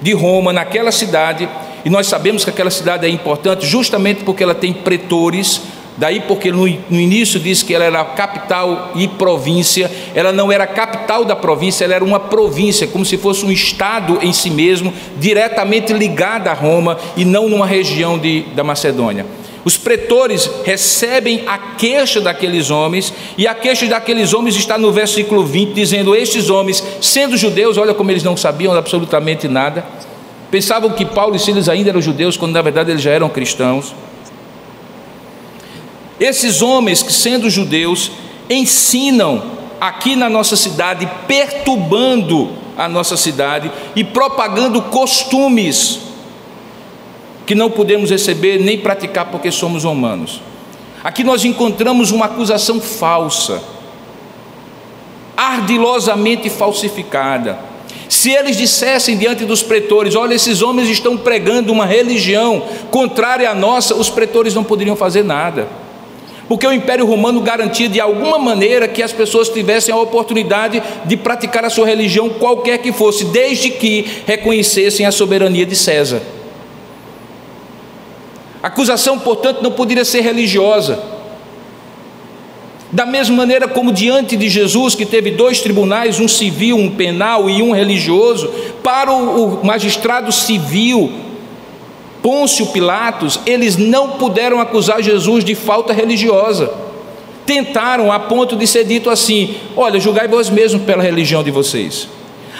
de Roma naquela cidade, e nós sabemos que aquela cidade é importante justamente porque ela tem pretores, daí porque no, início diz que ela era capital e província, ela não era capital da província, ela era uma província, como se fosse um estado em si mesmo, diretamente ligada a Roma e não numa região de, da Macedônia. Os pretores recebem a queixa daqueles homens, e a queixa daqueles homens está no versículo 20, dizendo: Estes homens, sendo judeus, olha como eles não sabiam absolutamente nada, pensavam que Paulo e Silas ainda eram judeus, quando na verdade eles já eram cristãos. Esses homens que, sendo judeus, ensinam aqui na nossa cidade, perturbando a nossa cidade e propagando costumes que não podemos receber nem praticar porque somos humanos. Aqui nós encontramos uma acusação falsa, ardilosamente falsificada. Se eles dissessem diante dos pretores: Olha, esses homens estão pregando uma religião contrária à nossa, os pretores não poderiam fazer nada. Porque o Império Romano garantia de alguma maneira que as pessoas tivessem a oportunidade de praticar a sua religião, qualquer que fosse, desde que reconhecessem a soberania de César. A acusação, portanto, não poderia ser religiosa. Da mesma maneira como diante de Jesus, que teve dois tribunais, um civil, um penal e um religioso, para o magistrado civil, Pôncio Pilatos, eles não puderam acusar Jesus de falta religiosa. Tentaram a ponto de ser dito assim: olha, julgai vós mesmos pela religião de vocês.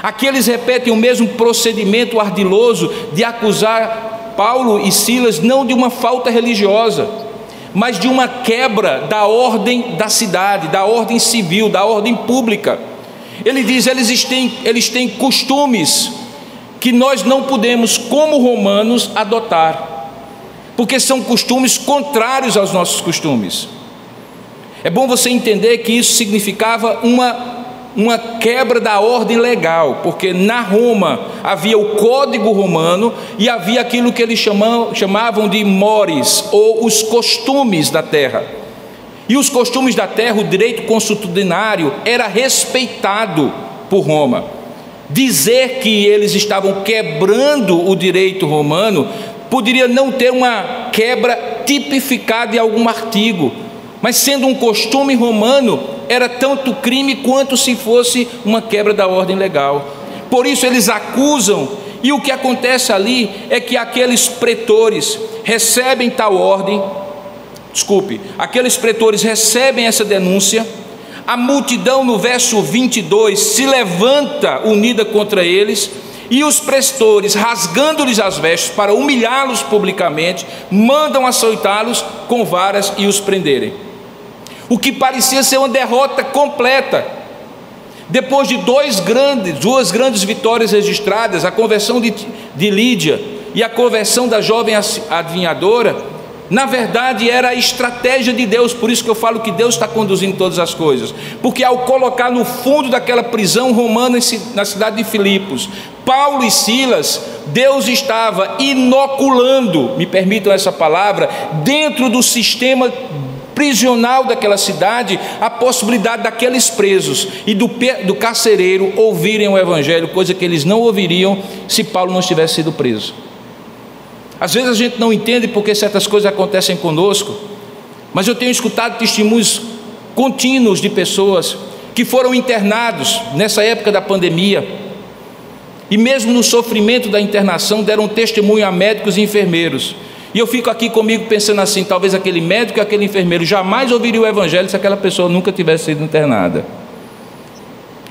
Aqui eles repetem o mesmo procedimento ardiloso de acusar Paulo e Silas não de uma falta religiosa, mas de uma quebra da ordem da cidade, da ordem civil, da ordem pública. Ele diz: eles têm, eles têm costumes que nós não podemos, como romanos, adotar, porque são costumes contrários aos nossos costumes. É bom você entender que isso significava uma uma quebra da ordem legal, porque na Roma havia o código romano e havia aquilo que eles chamam, chamavam de mores, ou os costumes da terra. E os costumes da terra, o direito consuetudinário, era respeitado por Roma. Dizer que eles estavam quebrando o direito romano poderia não ter uma quebra tipificada em algum artigo, mas sendo um costume romano, era tanto crime quanto se fosse uma quebra da ordem legal. Por isso eles acusam, e o que acontece ali é que aqueles pretores recebem tal ordem, desculpe, aqueles pretores recebem essa denúncia, a multidão no verso 22 se levanta unida contra eles, e os prestores, rasgando-lhes as vestes para humilhá-los publicamente, mandam açoitá-los com varas e os prenderem o que parecia ser uma derrota completa. Depois de dois grandes, duas grandes vitórias registradas, a conversão de, de Lídia e a conversão da jovem adivinhadora, na verdade era a estratégia de Deus, por isso que eu falo que Deus está conduzindo todas as coisas, porque ao colocar no fundo daquela prisão romana na cidade de Filipos, Paulo e Silas, Deus estava inoculando, me permitam essa palavra, dentro do sistema prisional daquela cidade a possibilidade daqueles presos e do, do carcereiro ouvirem o Evangelho, coisa que eles não ouviriam se Paulo não tivesse sido preso. Às vezes a gente não entende porque certas coisas acontecem conosco, mas eu tenho escutado testemunhos contínuos de pessoas que foram internados nessa época da pandemia e, mesmo no sofrimento da internação, deram testemunho a médicos e enfermeiros e eu fico aqui comigo pensando assim: talvez aquele médico e aquele enfermeiro jamais ouviriam o evangelho se aquela pessoa nunca tivesse sido internada.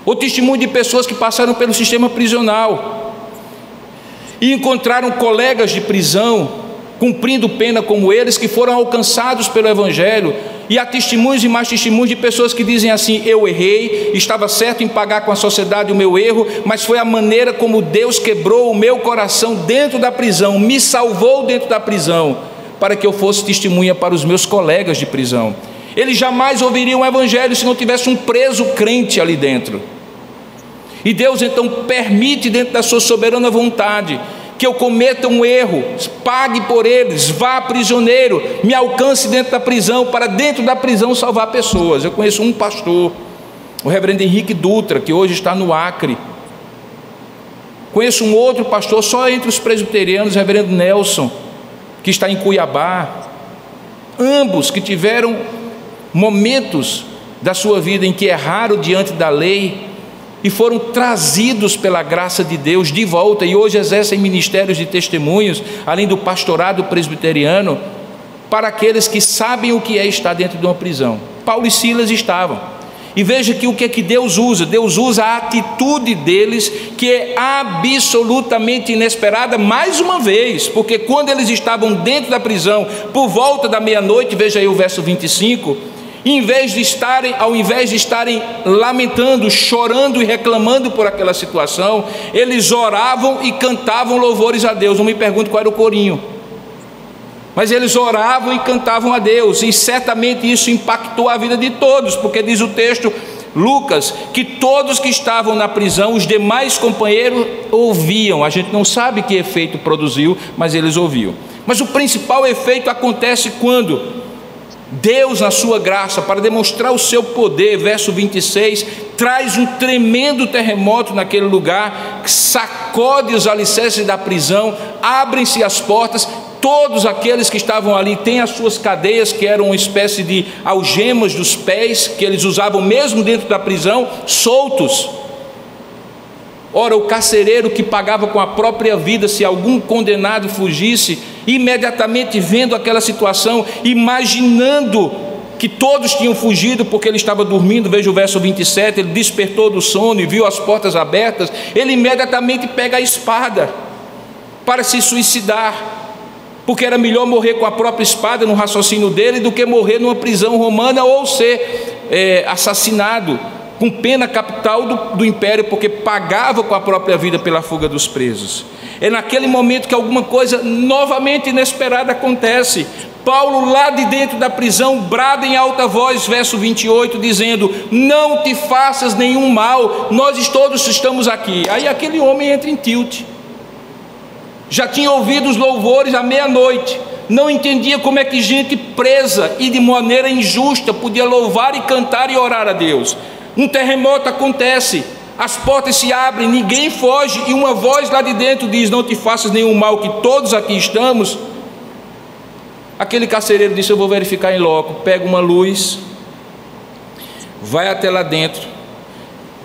O testemunho de pessoas que passaram pelo sistema prisional e encontraram colegas de prisão cumprindo pena como eles, que foram alcançados pelo Evangelho, e há testemunhos e mais testemunhos de pessoas que dizem assim: Eu errei, estava certo em pagar com a sociedade o meu erro, mas foi a maneira como Deus quebrou o meu coração dentro da prisão, me salvou dentro da prisão, para que eu fosse testemunha para os meus colegas de prisão. Eles jamais ouviriam o Evangelho se não tivesse um preso crente ali dentro. E Deus então permite, dentro da sua soberana vontade, que eu cometa um erro, pague por eles, vá prisioneiro, me alcance dentro da prisão, para dentro da prisão salvar pessoas. Eu conheço um pastor, o reverendo Henrique Dutra, que hoje está no Acre. Conheço um outro pastor, só entre os presbiterianos, o reverendo Nelson, que está em Cuiabá. Ambos que tiveram momentos da sua vida em que erraram diante da lei, e foram trazidos pela graça de Deus de volta e hoje exercem ministérios de testemunhos, além do pastorado presbiteriano, para aqueles que sabem o que é estar dentro de uma prisão. Paulo e Silas estavam. E veja que o que é que Deus usa? Deus usa a atitude deles, que é absolutamente inesperada, mais uma vez, porque quando eles estavam dentro da prisão, por volta da meia-noite, veja aí o verso 25, em vez de estarem, ao invés de estarem lamentando, chorando e reclamando por aquela situação, eles oravam e cantavam louvores a Deus. Não me pergunte qual era o corinho. Mas eles oravam e cantavam a Deus, e certamente isso impactou a vida de todos, porque diz o texto, Lucas, que todos que estavam na prisão, os demais companheiros ouviam. A gente não sabe que efeito produziu, mas eles ouviam. Mas o principal efeito acontece quando Deus, na sua graça, para demonstrar o seu poder, verso 26, traz um tremendo terremoto naquele lugar, sacode os alicerces da prisão, abrem-se as portas, todos aqueles que estavam ali têm as suas cadeias, que eram uma espécie de algemas dos pés, que eles usavam mesmo dentro da prisão, soltos. Ora, o carcereiro que pagava com a própria vida se algum condenado fugisse, imediatamente vendo aquela situação, imaginando que todos tinham fugido porque ele estava dormindo, veja o verso 27, ele despertou do sono e viu as portas abertas, ele imediatamente pega a espada para se suicidar. porque era melhor morrer com a própria espada no raciocínio dele do que morrer numa prisão romana ou ser é, assassinado com pena capital do, do império, porque pagava com a própria vida pela fuga dos presos. É naquele momento que alguma coisa novamente inesperada acontece. Paulo, lá de dentro da prisão, brada em alta voz, verso 28, dizendo: Não te faças nenhum mal, nós todos estamos aqui. Aí aquele homem entra em tilt. Já tinha ouvido os louvores à meia-noite, não entendia como é que gente presa e de maneira injusta podia louvar e cantar e orar a Deus. Um terremoto acontece, as portas se abrem, ninguém foge, e uma voz lá de dentro diz: Não te faças nenhum mal, que todos aqui estamos. Aquele carcereiro disse: Eu vou verificar em loco. Pega uma luz, vai até lá dentro,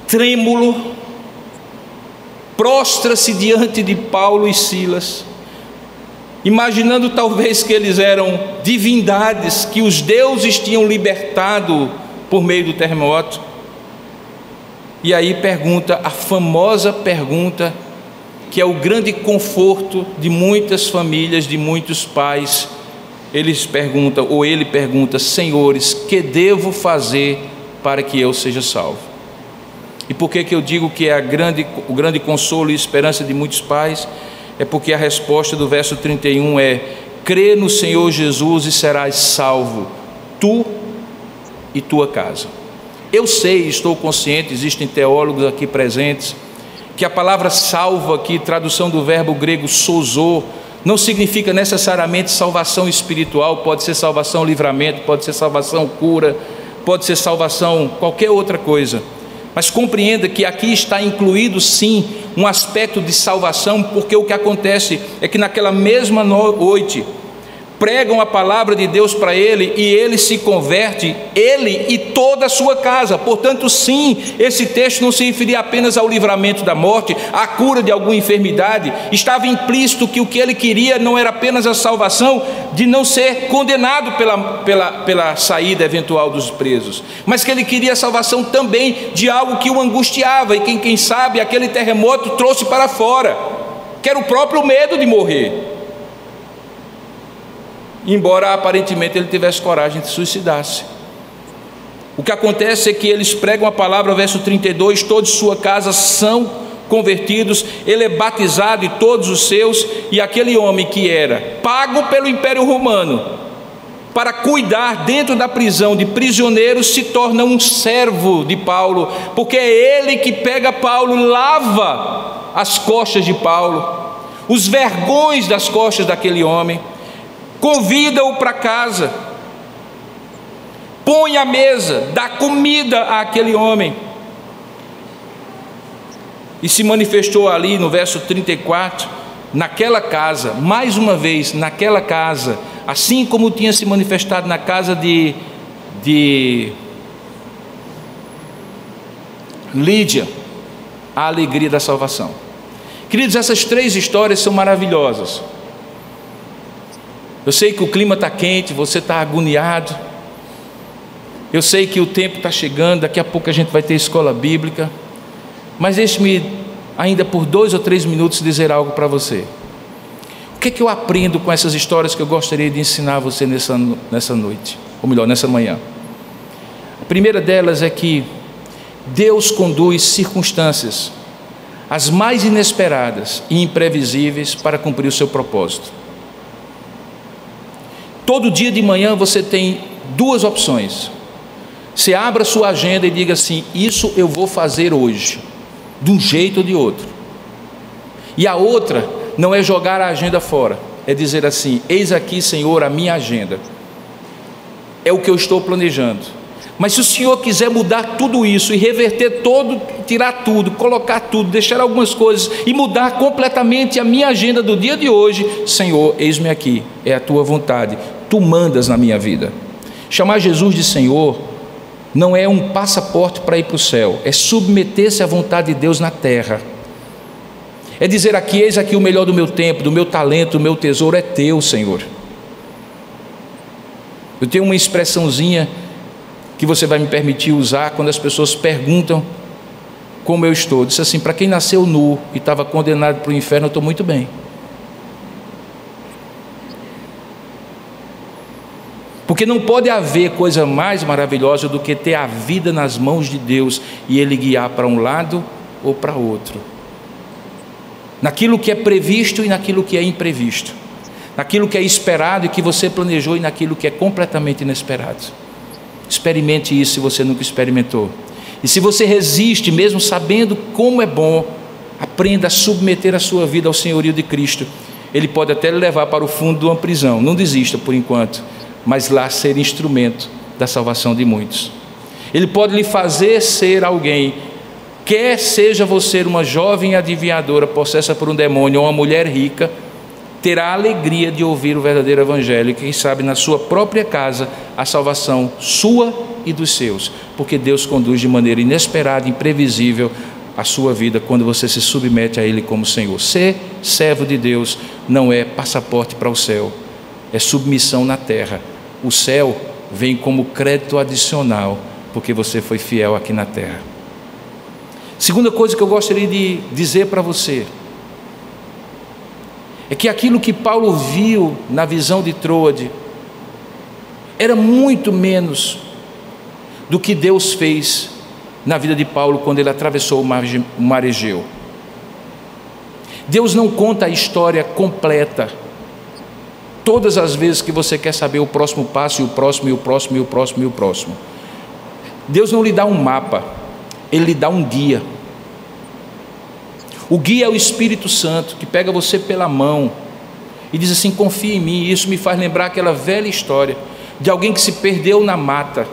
trêmulo, prostra-se diante de Paulo e Silas, imaginando talvez que eles eram divindades que os deuses tinham libertado por meio do terremoto. E aí pergunta a famosa pergunta que é o grande conforto de muitas famílias, de muitos pais eles perguntam, ou ele pergunta, senhores, que devo fazer para que eu seja salvo? E por que, que eu digo que é grande, o grande consolo e esperança de muitos pais? É porque a resposta do verso 31 é: crê no Senhor Jesus e serás salvo, tu e tua casa. Eu sei, estou consciente, existem teólogos aqui presentes, que a palavra salvo aqui, tradução do verbo grego sozo, não significa necessariamente salvação espiritual, pode ser salvação livramento, pode ser salvação cura, pode ser salvação qualquer outra coisa. Mas compreenda que aqui está incluído sim um aspecto de salvação, porque o que acontece é que naquela mesma noite pregam a palavra de Deus para ele e ele se converte, ele e toda a sua casa. Portanto, sim, esse texto não se referia apenas ao livramento da morte, à cura de alguma enfermidade. Estava implícito que o que ele queria não era apenas a salvação de não ser condenado pela, pela, pela saída eventual dos presos, mas que ele queria a salvação também de algo que o angustiava e quem, quem sabe aquele terremoto trouxe para fora, que era o próprio medo de morrer embora aparentemente ele tivesse coragem de suicidar-se. O que acontece é que eles pregam a palavra, verso 32, todos sua casa são convertidos, ele é batizado e todos os seus, e aquele homem que era pago pelo Império Romano para cuidar dentro da prisão de prisioneiros se torna um servo de Paulo, porque é ele que pega Paulo, lava as costas de Paulo, os vergões das costas daquele homem convida-o para casa, põe a mesa, dá comida àquele homem. E se manifestou ali no verso 34, naquela casa, mais uma vez, naquela casa, assim como tinha se manifestado na casa de, de Lídia, a alegria da salvação. Queridos, essas três histórias são maravilhosas. Eu sei que o clima está quente, você está agoniado. Eu sei que o tempo está chegando, daqui a pouco a gente vai ter escola bíblica. Mas deixe-me, ainda por dois ou três minutos, dizer algo para você. O que é que eu aprendo com essas histórias que eu gostaria de ensinar a você nessa, nessa noite? Ou melhor, nessa manhã. A primeira delas é que Deus conduz circunstâncias, as mais inesperadas e imprevisíveis, para cumprir o seu propósito. Todo dia de manhã você tem duas opções. Você abra sua agenda e diga assim: Isso eu vou fazer hoje, de um jeito ou de outro. E a outra não é jogar a agenda fora, é dizer assim: Eis aqui, Senhor, a minha agenda. É o que eu estou planejando. Mas se o Senhor quiser mudar tudo isso e reverter todo, tirar tudo, colocar tudo, deixar algumas coisas e mudar completamente a minha agenda do dia de hoje, Senhor, eis-me aqui, é a tua vontade tu mandas na minha vida. Chamar Jesus de Senhor não é um passaporte para ir para o céu, é submeter-se à vontade de Deus na terra. É dizer aqui, eis aqui o melhor do meu tempo, do meu talento, do meu tesouro é teu, Senhor. Eu tenho uma expressãozinha que você vai me permitir usar quando as pessoas perguntam como eu estou. Diz assim: para quem nasceu nu e estava condenado para o inferno, eu estou muito bem. Porque não pode haver coisa mais maravilhosa do que ter a vida nas mãos de Deus e Ele guiar para um lado ou para outro. Naquilo que é previsto e naquilo que é imprevisto. Naquilo que é esperado e que você planejou e naquilo que é completamente inesperado. Experimente isso se você nunca experimentou. E se você resiste, mesmo sabendo como é bom, aprenda a submeter a sua vida ao senhorio de Cristo. Ele pode até levar para o fundo de uma prisão. Não desista por enquanto mas lá ser instrumento da salvação de muitos. Ele pode lhe fazer ser alguém, quer seja você uma jovem adivinhadora possessa por um demônio ou uma mulher rica, terá a alegria de ouvir o verdadeiro evangelho, e quem sabe na sua própria casa a salvação sua e dos seus, porque Deus conduz de maneira inesperada, imprevisível a sua vida quando você se submete a Ele como Senhor. Ser servo de Deus não é passaporte para o céu, é submissão na terra o céu vem como crédito adicional, porque você foi fiel aqui na terra. Segunda coisa que eu gostaria de dizer para você é que aquilo que Paulo viu na visão de Troade era muito menos do que Deus fez na vida de Paulo quando ele atravessou o mar, Egeu. Deus não conta a história completa todas as vezes que você quer saber o próximo passo, e o próximo, e o próximo, e o próximo, e o próximo. Deus não lhe dá um mapa, Ele lhe dá um guia. O guia é o Espírito Santo que pega você pela mão e diz assim: confia em mim. Isso me faz lembrar aquela velha história de alguém que se perdeu na mata,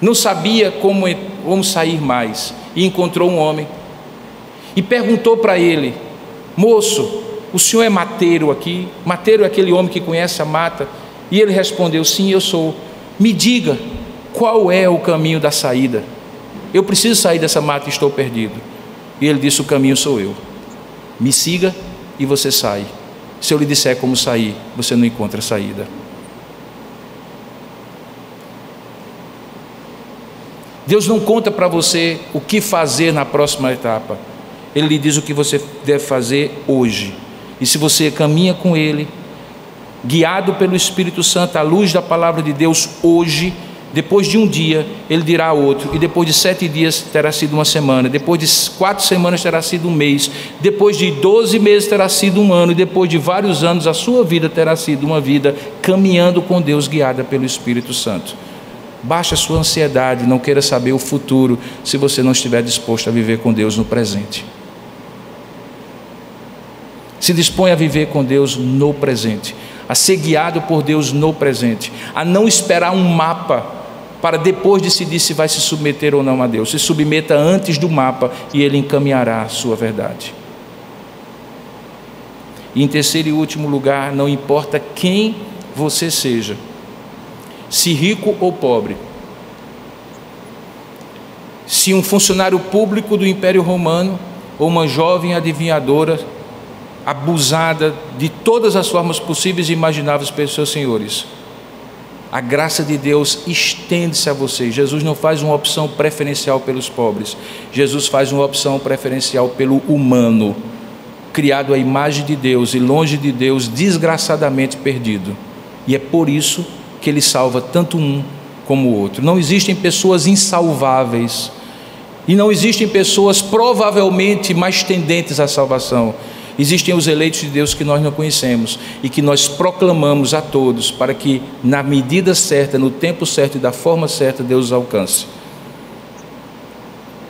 não sabia como, como sair mais, e encontrou um homem e perguntou para ele: moço, o senhor é mateiro aqui? Mateiro é aquele homem que conhece a mata? E ele respondeu: Sim, eu sou. Me diga, qual é o caminho da saída? Eu preciso sair dessa mata e estou perdido. E ele disse: O caminho sou eu. Me siga e você sai. Se eu lhe disser como sair, você não encontra saída. Deus não conta para você o que fazer na próxima etapa. Ele lhe diz o que você deve fazer hoje. E se você caminha com Ele, guiado pelo Espírito Santo, à luz da palavra de Deus hoje, depois de um dia, ele dirá outro, e depois de sete dias terá sido uma semana, depois de quatro semanas terá sido um mês, depois de doze meses terá sido um ano, e depois de vários anos a sua vida terá sido uma vida caminhando com Deus, guiada pelo Espírito Santo. Baixe a sua ansiedade, não queira saber o futuro se você não estiver disposto a viver com Deus no presente. Se dispõe a viver com Deus no presente, a ser guiado por Deus no presente, a não esperar um mapa para depois decidir se vai se submeter ou não a Deus. Se submeta antes do mapa e Ele encaminhará a sua verdade. E em terceiro e último lugar, não importa quem você seja, se rico ou pobre, se um funcionário público do Império Romano ou uma jovem adivinhadora abusada de todas as formas possíveis e imagináveis pelos seus senhores. A graça de Deus estende-se a você. Jesus não faz uma opção preferencial pelos pobres. Jesus faz uma opção preferencial pelo humano, criado à imagem de Deus e longe de Deus, desgraçadamente perdido. E é por isso que ele salva tanto um como o outro. Não existem pessoas insalváveis. E não existem pessoas provavelmente mais tendentes à salvação. Existem os eleitos de Deus que nós não conhecemos e que nós proclamamos a todos para que, na medida certa, no tempo certo e da forma certa, Deus os alcance.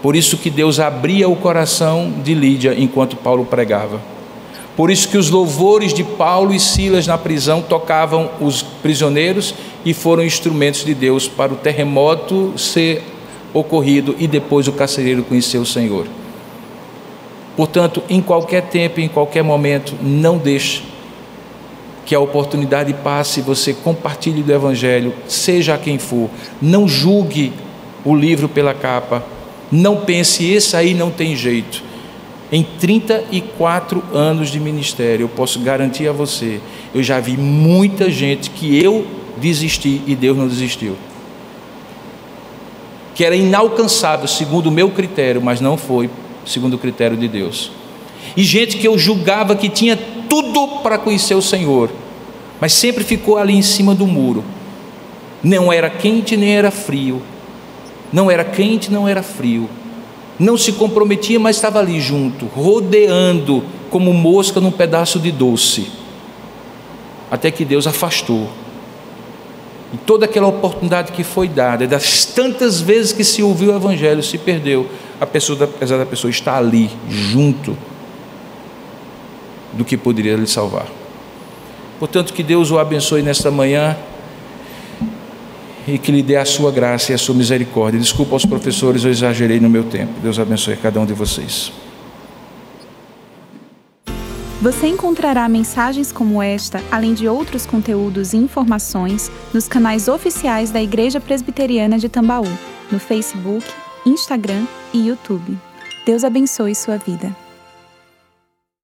Por isso que Deus abria o coração de Lídia enquanto Paulo pregava. Por isso que os louvores de Paulo e Silas na prisão tocavam os prisioneiros e foram instrumentos de Deus para o terremoto ser ocorrido e depois o carcereiro conhecer o Senhor. Portanto, em qualquer tempo, em qualquer momento, não deixe que a oportunidade passe e você compartilhe do Evangelho, seja quem for. Não julgue o livro pela capa. Não pense, esse aí não tem jeito. Em 34 anos de ministério, eu posso garantir a você, eu já vi muita gente que eu desisti e Deus não desistiu. Que era inalcançável, segundo o meu critério, mas não foi segundo o critério de Deus. E gente que eu julgava que tinha tudo para conhecer o Senhor, mas sempre ficou ali em cima do muro, Não era quente nem era frio. Não era quente, não era frio. Não se comprometia, mas estava ali junto, rodeando como mosca num pedaço de doce. Até que Deus afastou. E toda aquela oportunidade que foi dada, das tantas vezes que se ouviu o Evangelho, se perdeu. A pessoa, apesar da pessoa estar ali, junto, do que poderia lhe salvar. Portanto, que Deus o abençoe nesta manhã e que lhe dê a sua graça e a sua misericórdia. Desculpa aos professores, eu exagerei no meu tempo. Deus abençoe cada um de vocês. Você encontrará mensagens como esta, além de outros conteúdos e informações, nos canais oficiais da Igreja Presbiteriana de Tambaú, no Facebook, Instagram e YouTube. Deus abençoe sua vida.